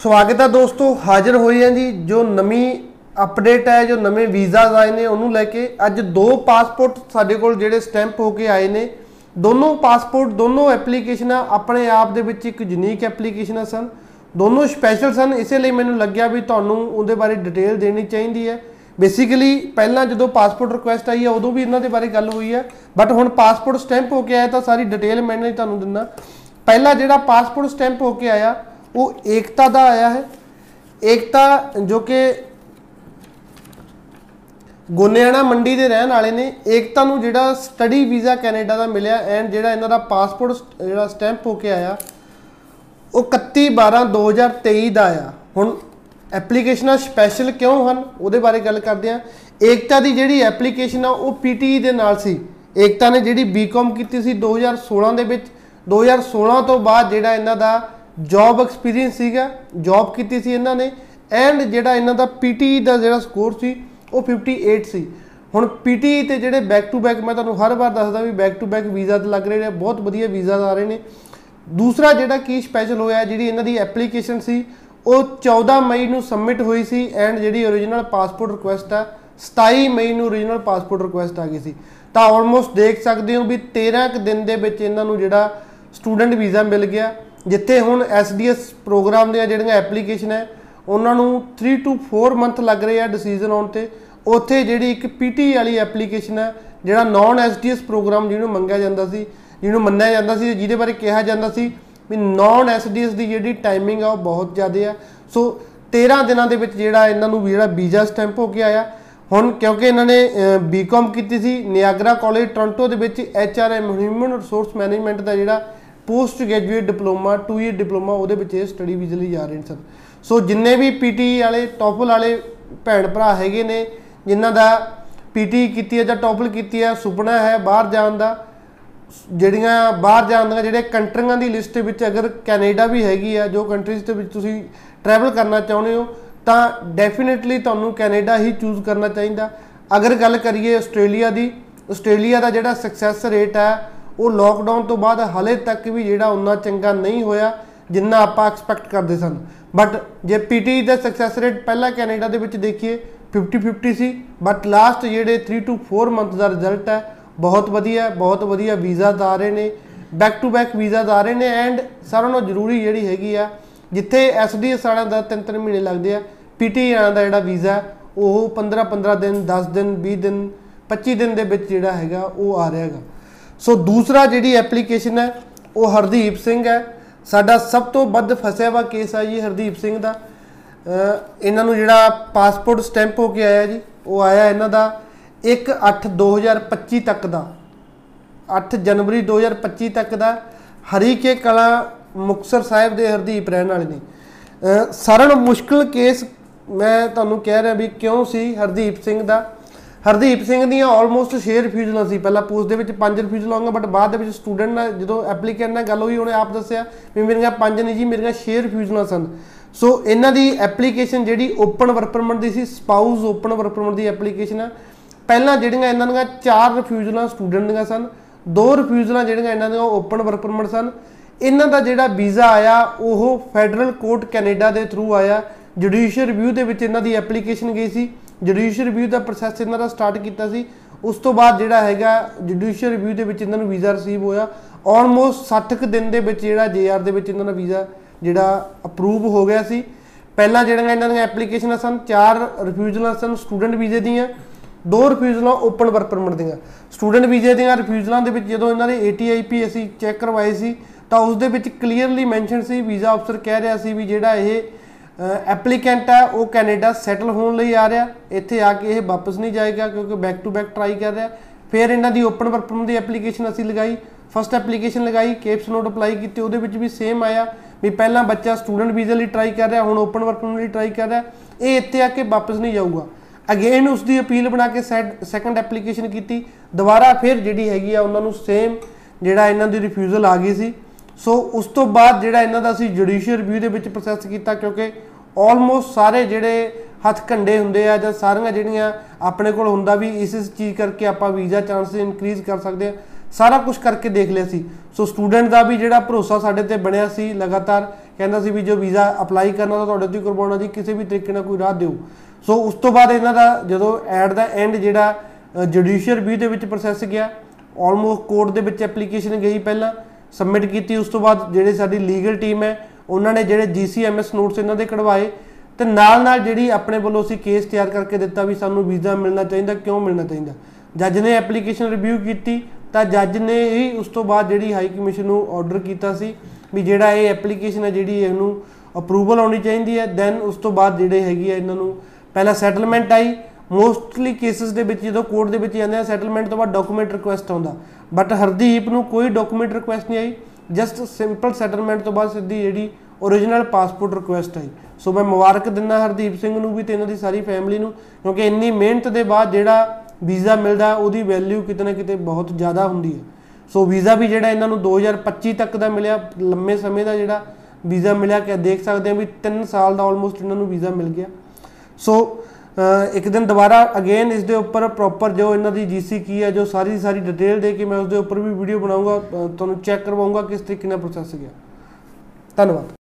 ਸਵਾਗਤ ਹੈ ਦੋਸਤੋ, ਹਾਜ਼ਰ ਹੋਏ ਹਾਂ ਜੀ, ਜੋ ਨਵੀਂ ਅਪਡੇਟ ਹੈ, ਜੋ ਨਵੇਂ ਵੀਜ਼ਾਸ ਆਏ ਨੇ, ਉਹਨੂੰ ਲੈ ਕੇ ਅੱਜ ਦੋ ਪਾਸਪੋਰਟ ਸਾਡੇ ਕੋਲ ਜਿਹੜੇ ਸਟੈਂਪ ਹੋ ਕੇ ਆਏ ਨੇ। ਦੋਨੋਂ ਪਾਸਪੋਰਟ ਦੋਨੋਂ ਐਪਲੀਕੇਸ਼ਨਾਂ ਆਪਣੇ ਆਪ ਦੇ ਵਿੱਚ ਇੱਕ ਯੂਨੀਕ ਐਪਲੀਕੇਸ਼ਨਾਂ ਸਨ ਦੋਨੋਂ ਸਪੈਸ਼ਲ ਸਨ, ਇਸੇ ਲਈ ਮੈਨੂੰ ਲੱਗਿਆ ਵੀ ਤੁਹਾਨੂੰ ਉਹਦੇ ਬਾਰੇ ਡਿਟੇਲ ਦੇਣੀ ਚਾਹੀਦੀ ਹੈ। ਬੇਸਿਕਲੀ ਪਹਿਲਾਂ ਜਦੋਂ ਪਾਸਪੋਰਟ ਰਿਕੁਐਸਟ ਆਈ ਹੈ, ਉਦੋਂ ਵੀ ਇਹਨਾਂ ਦੇ ਬਾਰੇ ਗੱਲ ਹੋਈ ਹੈ। ਬਟ ਹੁਣ ਪਾਸਪੋਰਟ ਸਟੈਂਪ ਹੋ ਕੇ ਆਇਆ, ਤਾਂ ਸਾਰੀ ਡਿਟੇਲ ਮੈਂ ਨਹੀਂ ਤੁਹਾਨੂੰ ਦਿੰਦਾ। ਪਹਿਲਾ ਜਿਹੜਾ ਪਾਸਪੋਰਟ ਸਟੈਂਪ ਹੋ ਕੇ ਆਇਆ ਉਹ ਏਕਤਾ ਦਾ ਆਇਆ ਹੈ। ਏਕਤਾ ਜੋ ਕਿ ਗੋਨਿਆਣਾ ਮੰਡੀ ਦੇ ਰਹਿਣ ਵਾਲੇ ਨੇ। ਏਕਤਾ ਨੂੰ ਜਿਹੜਾ ਸਟੱਡੀ ਵੀਜ਼ਾ ਕੈਨੇਡਾ ਦਾ ਮਿਲਿਆ ਐਂਡ ਜਿਹੜਾ ਇਹਨਾਂ ਦਾ ਪਾਸਪੋਰਟ ਜਿਹੜਾ ਸਟੈਂਪ ਹੋ ਕੇ ਆਇਆ, ਉਹ 31 12 2023 ਦਾ ਆਇਆ। ਹੁਣ ਐਪਲੀਕੇਸ਼ਨਾਂ ਸਪੈਸ਼ਲ ਕਿਉਂ ਹਨ? ਉਹਦੇ ਬਾਰੇ ਗੱਲ ਕਰਦੇ ਹਾਂ। ਏਕਤਾ ਦੀ ਜਿਹੜੀ ਐਪਲੀਕੇਸ਼ਨ ਆ, ਉਹ ਪੀਟੀ ਦੇ ਨਾਲ ਸੀ। ਏਕਤਾ ਨੇ ਜਿਹੜੀ ਬੀਕਾਮ ਕੀਤੀ ਸੀ 2016 ਦੇ ਵਿੱਚ 2016 ਤੋਂ ਬਾਅਦ ਜਿਹੜਾ ਇਹਨਾਂ ਦਾ ਜੌਬ ਐਕਸਪੀਰੀਅੰਸ ਸੀਗਾ ਜੌਬ ਕੀਤੀ ਸੀ ਇਹਨਾਂ ਨੇ ਐਂਡ ਜਿਹੜਾ ਇਹਨਾਂ ਦਾ ਪੀਟੀ ਦਾ ਜਿਹੜਾ ਸਕੋਰ ਸੀ, ਉਹ 58 ਸੀ। ਹੁਣ ਪੀਟੀ ਤੇ ਜਿਹੜੇ ਬੈਕ ਟੂ ਬੈਕ ਮੈਂ ਤੁਹਾਨੂੰ ਹਰ ਵਾਰ ਦੱਸਦਾ ਵੀ ਬੈਕ ਟੂ ਬੈਕ ਵੀਜ਼ਾ ਤੇ ਲੱਗ ਰਹੇ ਨੇ, ਬਹੁਤ ਵਧੀਆ ਵੀਜ਼ਾ ਆ ਰਹੇ ਨੇ। ਦੂਸਰਾ ਜਿਹੜਾ ਕੀ ਸਪੈਸ਼ਲ ਹੋਇਆ, ਜਿਹੜੀ ਇਹਨਾਂ ਦੀ ਐਪਲੀਕੇਸ਼ਨ ਸੀ, ਉਹ 14 ਮਈ ਨੂੰ ਸਬਮਿਟ ਹੋਈ ਸੀ ਐਂਡ ਜਿਹੜੀ origignal ਪਾਸਪੋਰਟ ਰਿਕੁਐਸਟ ਆ 27 ਮਈ ਨੂੰ origignal ਪਾਸਪੋਰਟ ਰਿਕੁਐਸਟ ਆ ਗਈ ਸੀ। ਤਾਂ ਆਲਮੋਸਟ ਦੇਖ ਸਕਦੇ ਹੋ ਵੀ 13 ਕੁ ਦਿਨ ਦੇ ਵਿੱਚ ਇਹਨਾਂ ਨੂੰ ਜਿਹੜਾ ਸਟੂਡੈਂਟ ਵੀਜ਼ਾ ਮਿਲ ਗਿਆ। ਜਿੱਥੇ ਹੁਣ SDS ਪ੍ਰੋਗਰਾਮ ਦੀਆਂ ਜਿਹੜੀਆਂ ਐਪਲੀਕੇਸ਼ਨ ਹੈ, ਉਹਨਾਂ ਨੂੰ 3 ਟੂ 4 ਮੰਥ ਲੱਗ ਰਹੇ ਆ ਡਿਸੀਜਨ ਆਉਣ ਤੇ। ਉੱਥੇ ਜਿਹੜੀ ਇੱਕ ਪੀਟੀ ਵਾਲੀ ਐਪਲੀਕੇਸ਼ਨ ਹੈ, ਜਿਹੜਾ ਨਾਨ ਐਸਡੀਐਸ ਪ੍ਰੋਗਰਾਮ ਜਿਹਨੂੰ ਮੰਗਿਆ ਜਾਂਦਾ ਸੀ, ਜਿਹਨੂੰ ਮੰਨਿਆ ਜਾਂਦਾ ਸੀ, ਜਿਹਦੇ ਬਾਰੇ ਕਿਹਾ ਜਾਂਦਾ ਸੀ ਵੀ ਨਾਨ ਐਸਡੀਐਸ ਦੀ ਜਿਹੜੀ ਟਾਈਮਿੰਗ ਆ, ਉਹ ਬਹੁਤ ਜ਼ਿਆਦਾ ਆ। ਸੋ 13 ਦਿਨਾਂ ਦੇ ਵਿੱਚ ਜਿਹੜਾ ਇਹਨਾਂ ਨੂੰ ਜਿਹੜਾ ਵੀਜ਼ਾ ਸਟੈਂਪ ਹੋ ਕੇ ਆਇਆ, ਹੁਣ ਕਿਉਂਕਿ ਇਹਨਾਂ ਨੇ ਬੀਕਾਮ ਕੀਤੀ ਸੀ ਨਿਆਗਰਾ ਕਾਲਜ ਟੋਰਾਂਟੋ ਦੇ ਵਿੱਚ ਐਚਆਰਐਮ ਹਿਊਮਨ ਰਿਸੋਰਸ ਮੈਨੇਜਮੈਂਟ ਦਾ ਜਿਹੜਾ post graduate diploma 2 year diploma ਉਹਦੇ ਵਿੱਚ ਇਹ ਸਟੱਡੀ ਵੀਜ਼ੇ ਲਈ ਜਾ ਰਹੇ ਸਨ ਸੋ ਜਿੰਨੇ ਵੀ ਪੀਟੀ ਵਾਲੇ ਟੋਫਲ ਵਾਲੇ ਭੈਣ ਭਰਾ ਹੈਗੇ ਨੇ, ਜਿਨ੍ਹਾਂ ਦਾ ਪੀਟੀ ਕੀਤੀ ਹੈ ਜਾਂ ਟੋਫਲ ਕੀਤੀ ਹੈ, ਸੁਪਨਾ ਹੈ ਬਾਹਰ ਜਾਣ ਦਾ। ਜਿਹੜੀਆਂ ਬਾਹਰ ਜਾਣ ਦੀਆਂ, ਜਿਹੜੇ ਕੰਟਰੀਆਂ ਦੀ ਲਿਸਟ ਵਿੱਚ ਅਗਰ ਕੈਨੇਡਾ ਵੀ ਹੈਗੀ ਆ, ਜੋ ਕੰਟਰੀਜ਼ ਦੇ ਵਿੱਚ ਤੁਸੀਂ ਟਰੈਵਲ ਕਰਨਾ ਚਾਹੁੰਦੇ ਹੋ, ਤਾਂ ਡੈਫੀਨਿਟਲੀ ਤੁਹਾਨੂੰ ਕੈਨੇਡਾ ਹੀ ਚੂਜ਼ ਕਰਨਾ ਚਾਹੀਦਾ। ਅਗਰ ਗੱਲ ਕਰੀਏ ਆਸਟ੍ਰੇਲੀਆ ਦੀ, ਆਸਟ੍ਰੇਲੀਆ ਦਾ ਜਿਹੜਾ ਸਕਸੈਸ ਰੇਟ ਹੈ ਉਹ ਲੋਕਡਾਊਨ ਤੋਂ ਬਾਅਦ ਹਲੇ ਤੱਕ ਵੀ ਜਿਹੜਾ ਉਨਾ ਚੰਗਾ ਨਹੀਂ ਹੋਇਆ, ਜਿੰਨਾ ਆਪਾਂ ਐਕਸਪੈਕਟ ਕਰਦੇ ਸਨ। ਬਟ ਜੇ ਪੀਟੀ ਦਾ ਸਕਸੈਸ ਰੇਟ ਪਹਿਲਾਂ ਕੈਨੇਡਾ ਦੇ ਵਿੱਚ ਦੇਖੀਏ 50-50 ਸੀ। ਬਟ ਲਾਸਟ ਜਿਹੜੇ 3 ਟੂ 4 ਮੰਥ ਦਾ ਰਿਜ਼ਲਟ ਹੈ, ਬਹੁਤ ਵਧੀਆ ਬਹੁਤ ਵਧੀਆ ਵੀਜ਼ਾ ਆ ਰਹੇ ਨੇ। ਬੈਕ ਟੂ ਬੈਕ ਵੀਜ਼ਾ ਆ ਰਹੇ ਨੇ ਐਂਡ ਸਾਰਿਆਂ ਨਾਲੋਂ ਜ਼ਰੂਰੀ ਜਿਹੜੀ ਹੈਗੀ ਆ, ਜਿੱਥੇ ਐਸਡੀਐਸ ਵਾਲਿਆਂ ਦਾ 3-3 ਮਹੀਨੇ ਲੱਗਦੇ ਆ ਪੀਟੀ ਵਾਲਿਆਂ ਦਾ ਜਿਹੜਾ ਵੀਜ਼ਾ ਉਹ 15-15 ਦਿਨ 10 ਦਿਨ 20 ਦਿਨ 25 ਦਿਨ ਦੇ ਵਿੱਚ ਜਿਹੜਾ ਹੈਗਾ, ਉਹ ਆ ਰਿਹਾ ਹੈਗਾ। ਸੋ ਦੂਸਰਾ ਜਿਹੜੀ ਐਪਲੀਕੇਸ਼ਨ ਹੈ, ਉਹ ਹਰਦੀਪ ਸਿੰਘ ਹੈ। ਸਾਡਾ ਸਭ ਤੋਂ ਵੱਧ ਫਸਿਆ ਵਾ ਕੇਸ ਆ ਜੀ ਹਰਦੀਪ ਸਿੰਘ ਦਾ। ਇਹਨਾਂ ਨੂੰ ਜਿਹੜਾ ਪਾਸਪੋਰਟ ਸਟੈਂਪ ਹੋ ਕੇ ਆਇਆ ਜੀ, ਉਹ ਆਇਆ ਇਹਨਾਂ ਦਾ 1/8/2025 ਤੱਕ ਦਾ। 8 ਜਨਵਰੀ 2025 ਤੱਕ ਦਾ। ਹਰੀਕੇ ਕਲਾ ਮੁਕਸਰ ਸਾਹਿਬ ਦੇ ਹਰਦੀਪ ਰਹਿਣ ਵਾਲੇ ਨੇ। ਸਰਣ ਮੁਸ਼ਕਲ ਕੇਸ ਮੈਂ ਤੁਹਾਨੂੰ ਕਹਿ ਰਿਹਾ ਵੀ ਕਿਉਂ ਸੀ ਹਰਦੀਪ ਸਿੰਘ ਦਾ? ਹਰਦੀਪ ਸਿੰਘ ਦੀਆਂ ਆਲਮੋਸਟ 6 ਰਿਫਿਊਜ਼ਲਾਂ ਸੀ। ਪਹਿਲਾਂ ਪੋਸਟ ਦੇ ਵਿੱਚ 5 ਰਿਫਿਊਜ਼ਲ ਆਉਂਗਾ ਬਟ ਬਾਅਦ ਦੇ ਵਿੱਚ ਸਟੂਡੈਂਟ ਨਾਲ ਜਦੋਂ ਐਪਲੀਕੈਂਟ ਨਾਲ ਗੱਲ ਹੋਈ, ਉਹਨੇ ਆਪ ਦੱਸਿਆ ਵੀ ਮੇਰੀਆਂ 5 ਨਹੀਂ ਜੀ, ਮੇਰੀਆਂ 6 ਰਿਫਿਊਜ਼ਲਾਂ ਸਨ। ਸੋ ਇਹਨਾਂ ਦੀ ਐਪਲੀਕੇਸ਼ਨ ਜਿਹੜੀ ਓਪਨ ਵਰਕ ਪਰਮਿਟ ਦੀ ਸੀ ਸਪਾਊਸ ਓਪਨ ਵਰਕ ਪਰਮਿਟ ਦੀ ਐਪਲੀਕੇਸ਼ਨ ਆ। ਪਹਿਲਾਂ ਜਿਹੜੀਆਂ ਇਹਨਾਂ ਦੀਆਂ 4 ਰਿਫਿਊਜ਼ਲਾਂ ਸਟੂਡੈਂਟ ਦੀਆਂ ਸਨ, ਦੋ ਰਿਫਿਊਜ਼ਲਾਂ ਜਿਹੜੀਆਂ ਇਹਨਾਂ ਦੀਆਂ ਓਪਨ ਵਰਕ ਪਰਮਿਟ ਸਨ। ਇਹਨਾਂ ਦਾ ਜਿਹੜਾ ਵੀਜ਼ਾ ਆਇਆ, ਉਹ ਫੈਡਰਲ ਕੋਰਟ ਕੈਨੇਡਾ ਦੇ ਥਰੂ ਆਇਆ। ਜੁਡੀਸ਼ੀਅਲ ਰਿਵਿਊ ਦੇ ਵਿੱਚ ਇਹਨਾਂ ਦੀ ਐਪਲੀਕੇਸ਼ਨ ਗਈ ਸੀ। ਜੁਡੀਸ਼ੀਅਲ ਰਿਵਿਊ ਦਾ ਪ੍ਰੋਸੈਸ ਇਹਨਾਂ ਦਾ ਸਟਾਰਟ ਕੀਤਾ ਸੀ। ਉਸ ਤੋਂ ਬਾਅਦ ਜਿਹੜਾ ਹੈਗਾ ਜੁਡੀਸ਼ੀਅਲ ਰਿਵਿਊ ਦੇ ਵਿੱਚ ਇਹਨਾਂ ਨੂੰ ਵੀਜ਼ਾ ਰਿਸੀਵ ਹੋਇਆ। ਆਲਮੋਸਟ 60 ਕੁ ਦਿਨ ਦੇ ਵਿੱਚ ਜਿਹੜਾ ਜੇਆਰ ਦੇ ਵਿੱਚ ਇਹਨਾਂ ਦਾ ਵੀਜ਼ਾ ਜਿਹੜਾ ਅਪਰੂਵ ਹੋ ਗਿਆ ਸੀ। ਪਹਿਲਾਂ ਜਿਹੜੀਆਂ ਇਹਨਾਂ ਦੀਆਂ ਐਪਲੀਕੇਸ਼ਨਾਂ ਸਨ, ਚਾਰ ਰਿਫਿਊਜ਼ਲਾਂ ਸਨ ਸਟੂਡੈਂਟ ਵੀਜ਼ੇ ਦੀਆਂ, ਦੋ ਰਿਫਿਊਜ਼ਲਾਂ ਓਪਨ ਵਰਕ ਪਰਮਿਟ ਦੀਆਂ। ਸਟੂਡੈਂਟ ਵੀਜ਼ੇ ਦੀਆਂ ਰਿਫਿਊਜ਼ਲਾਂ ਦੇ ਵਿੱਚ ਜਦੋਂ ਇਹਨਾਂ ਦੇ ATIP ਅਸੀਂ ਚੈੱਕ ਕਰਵਾਏ ਸੀ, ਤਾਂ ਉਸ ਦੇ ਵਿੱਚ ਕਲੀਅਰਲੀ ਮੈਂਸ਼ਨ ਸੀ ਵੀਜ਼ਾ ਅਫਸਰ ਕਹਿ ਰਿਹਾ ਸੀ ਵੀ ਜਿਹੜਾ ਇਹ ਐਪਲੀਕੈਂਟ ਹੈ, ਉਹ ਕੈਨੇਡਾ ਸੈਟਲ ਹੋਣ ਲਈ ਆ ਰਿਹਾ। ਇੱਥੇ ਆ ਕੇ ਇਹ ਵਾਪਸ ਨਹੀਂ ਜਾਏਗਾ ਕਿਉਂਕਿ ਬੈਕ ਟੂ ਬੈਕ ਟਰਾਈ ਕਰ ਰਿਹਾ। ਫਿਰ ਇਹਨਾਂ ਦੀ ਓਪਨ ਵਰਕ ਪਰਮਿਟ ਦੀ ਐਪਲੀਕੇਸ਼ਨ ਅਸੀਂ ਲਗਾਈ। ਫਸਟ ਐਪਲੀਕੇਸ਼ਨ ਲਗਾਈ ਕੇਪਸ ਨੋਟ ਅਪਲਾਈ ਕੀਤੀ, ਉਹਦੇ ਵਿੱਚ ਵੀ ਸੇਮ ਆਇਆ ਵੀ ਪਹਿਲਾਂ ਬੱਚਾ ਸਟੂਡੈਂਟ ਵੀਜ਼ਾ ਲਈ ਟਰਾਈ ਕਰ ਰਿਹਾ, ਹੁਣ ਓਪਨ ਵਰਕ ਪਰਮਿਟ ਲਈ ਟਰਾਈ ਕਰ ਰਿਹਾ। ਇਹ ਇੱਥੇ ਆ ਕੇ ਵਾਪਸ ਨਹੀਂ ਜਾਊਗਾ। ਅਗੇਨ ਉਸ ਦੀ ਅਪੀਲ ਬਣਾ ਕੇ ਸੈਕੰਡ ਐਪਲੀਕੇਸ਼ਨ ਕੀਤੀ। ਦੁਬਾਰਾ ਫਿਰ ਜਿਹੜੀ ਹੈਗੀ ਆ, ਉਹਨਾਂ ਨੂੰ ਸੇਮ ਜਿਹੜਾ ਇਹਨਾਂ ਦੀ ਰਿਫਿਊਜ਼ਲ ਆ ਗਈ ਸੀ। ਸੋ ਉਸ ਤੋਂ ਬਾਅਦ ਜਿਹੜਾ ਇਹਨਾਂ ਦਾ ਅਸੀਂ ਜੁਡੀਸ਼ੀਅਲ ਰਿਵਿਊ ਦੇ ਵਿੱਚ ਪ੍ਰੋਸੈਸ ਕੀਤਾ ਕਿਉਂਕਿ ਆਲਮੋਸਟ ਸਾਰੇ ਜਿਹੜੇ ਹੱਥ ਕੰਡੇ ਹੁੰਦੇ ਆ ਜਾਂ ਸਾਰੀਆਂ ਜਿਹੜੀਆਂ ਆਪਣੇ ਕੋਲ ਹੁੰਦਾ ਵੀ ਇਸ ਇਸ ਚੀਜ਼ ਕਰਕੇ ਆਪਾਂ ਵੀਜ਼ਾ ਚਾਂਸਸ ਇਨਕਰੀਜ਼ ਕਰ ਸਕਦੇ ਆ, ਸਾਰਾ ਕੁਝ ਕਰਕੇ ਦੇਖ ਲਿਆ ਸੀ। ਸੋ ਸਟੂਡੈਂਟ ਦਾ ਵੀ ਜਿਹੜਾ ਭਰੋਸਾ ਸਾਡੇ ਤੇ ਬਣਿਆ ਸੀ ਲਗਾਤਾਰ, ਕਹਿੰਦਾ ਸੀ ਵੀ ਜੋ ਵੀਜ਼ਾ ਅਪਲਾਈ ਕਰਨਾ ਤਾਂ ਤੁਹਾਡੇ ਉੱਤੇ ਹੀ ਕਰਵਾਉਣਾ ਜੀ, ਕਿਸੇ ਵੀ ਤਰੀਕੇ ਨਾਲ ਕੋਈ ਰਾਹ ਦਿਓ। ਸੋ ਉਸ ਤੋਂ ਬਾਅਦ ਇਹਨਾਂ ਦਾ ਜਦੋਂ ਐਟ ਦਾ ਐਂਡ ਜਿਹੜਾ ਜੁਡੀਸ਼ੀਅਲ ਰਿਵਿਊ ਦੇ ਵਿੱਚ ਪ੍ਰੋਸੈਸ ਗਿਆ ਆਲਮੋਸਟ ਕੋਰਟ ਦੇ ਵਿੱਚ ਐਪਲੀਕੇਸ਼ਨ ਗਈ ਪਹਿਲਾਂ। ਸਬਮਿਟ ਕੀਤੀ, ਉਸ ਤੋਂ ਬਾਅਦ ਜਿਹੜੇ ਸਾਡੀ ਲੀਗਲ ਟੀਮ ਹੈ, ਉਹਨਾਂ ਨੇ ਜਿਹੜੇ ਜੀਸੀਐਮਐਸ ਨੋਟਸ ਇਹਨਾਂ ਦੇ ਕਢਵਾਏ ਤੇ ਨਾਲ ਨਾਲ ਜਿਹੜੀ ਆਪਣੇ ਵੱਲੋਂ ਅਸੀਂ ਕੇਸ ਤਿਆਰ ਕਰਕੇ ਦਿੱਤਾ ਵੀ ਸਾਨੂੰ ਵੀਜ਼ਾ ਮਿਲਣਾ ਚਾਹੀਦਾ, ਕਿਉਂ ਮਿਲਣਾ ਚਾਹੀਦਾ? ਜੱਜ ਨੇ ਐਪਲੀਕੇਸ਼ਨ ਰਿਵਿਊ ਕੀਤੀ, ਤਾਂ ਜੱਜ ਨੇ ਹੀ ਉਸ ਤੋਂ ਬਾਅਦ ਜਿਹੜੀ ਹਾਈ ਕਮਿਸ਼ਨ ਨੂੰ ਆਰਡਰ ਕੀਤਾ ਸੀ ਵੀ ਜਿਹੜਾ ਇਹ ਐਪਲੀਕੇਸ਼ਨ ਹੈ, ਜਿਹੜੀ ਇਹਨੂੰ ਅਪਰੂਵਲ ਆਉਣੀ ਚਾਹੀਦੀ ਹੈ ਦੈਨ ਉਸ ਤੋਂ ਬਾਅਦ ਜਿਹੜੇ ਹੈਗੀ ਹੈ ਇਹਨਾਂ ਨੂੰ ਪਹਿਲਾਂ ਸੈਟਲਮੈਂਟ ਆਈ। ਮੋਸਟਲੀ ਕੇਸਸ ਦੇ ਵਿੱਚ ਜਦੋਂ ਕੋਰਟ ਦੇ ਵਿੱਚ ਜਾਂਦੇ ਆ ਸੈਟਲਮੈਂਟ ਤੋਂ ਬਾਅਦ ਡਾਕੂਮੈਂਟ ਰਿਕੁਐਸਟ ਆਉਂਦਾ। ਬਟ ਹਰਦੀਪ ਨੂੰ ਕੋਈ ਡਾਕੂਮੈਂਟ ਰਿਕੁਐਸਟ ਨਹੀਂ ਆਈ। ਜਸਟ ਸਿੰਪਲ ਸੈਟਲਮੈਂਟ ਤੋਂ ਬਾਅਦ ਸਿੱਧੀ ਜਿਹੜੀ ਓਰੀਜਨਲ ਪਾਸਪੋਰਟ ਰਿਕੁਐਸਟ ਆਈ। ਸੋ ਮੈਂ ਮੁਬਾਰਕ ਦਿੰਦਾ ਹਰਦੀਪ ਸਿੰਘ ਨੂੰ ਵੀ ਤੇ ਇਹਨਾਂ ਦੀ ਸਾਰੀ ਫੈਮਿਲੀ ਨੂੰ ਕਿਉਂਕਿ ਇੰਨੀ ਮਿਹਨਤ ਦੇ ਬਾਅਦ ਜਿਹੜਾ ਵੀਜ਼ਾ ਮਿਲਦਾ ਉਹਦੀ ਵੈਲਿਊ ਕਿਤੇ ਨਾ ਕਿਤੇ ਬਹੁਤ ਜ਼ਿਆਦਾ ਹੁੰਦੀ ਹੈ। ਸੋ ਵੀਜ਼ਾ ਵੀ ਜਿਹੜਾ ਇਹਨਾਂ ਨੂੰ 2025 ਤੱਕ ਦਾ ਮਿਲਿਆ ਲੰਮੇ ਸਮੇਂ ਦਾ ਜਿਹੜਾ ਵੀਜ਼ਾ ਮਿਲਿਆ ਕਿ ਦੇਖ ਸਕਦੇ ਹਾਂ ਵੀ 3 ਸਾਲ ਦਾ ਆਲਮੋਸਟ ਇਹਨਾਂ ਨੂੰ ਵੀਜ਼ਾ ਮਿਲ ਗਿਆ। ਸੋ ਅ, ਇੱਕ ਦਿਨ ਦੁਬਾਰਾ ਅਗੇਨ ਇਸ ਦੇ ਉੱਪਰ ਪ੍ਰੋਪਰ ਜੋ ਇਹਨਾਂ ਦੀ ਜੀਸੀ ਕੀ ਹੈ ਜੋ ਸਾਰੀ ਦੀ ਸਾਰੀ ਡਿਟੇਲ ਦੇ ਕੇ ਮੈਂ ਉਸ ਦੇ ਉੱਪਰ ਵੀ ਵੀਡੀਓ ਬਣਾਉਂਗਾ ਅ, ਤੁਹਾਨੂੰ ਚੈੱਕ ਕਰਵਾਉਂਗਾ ਕਿਸ ਤਰੀਕੇ ਨਾਲ ਪ੍ਰੋਸੈਸ ਗਿਆ। ਧੰਨਵਾਦ।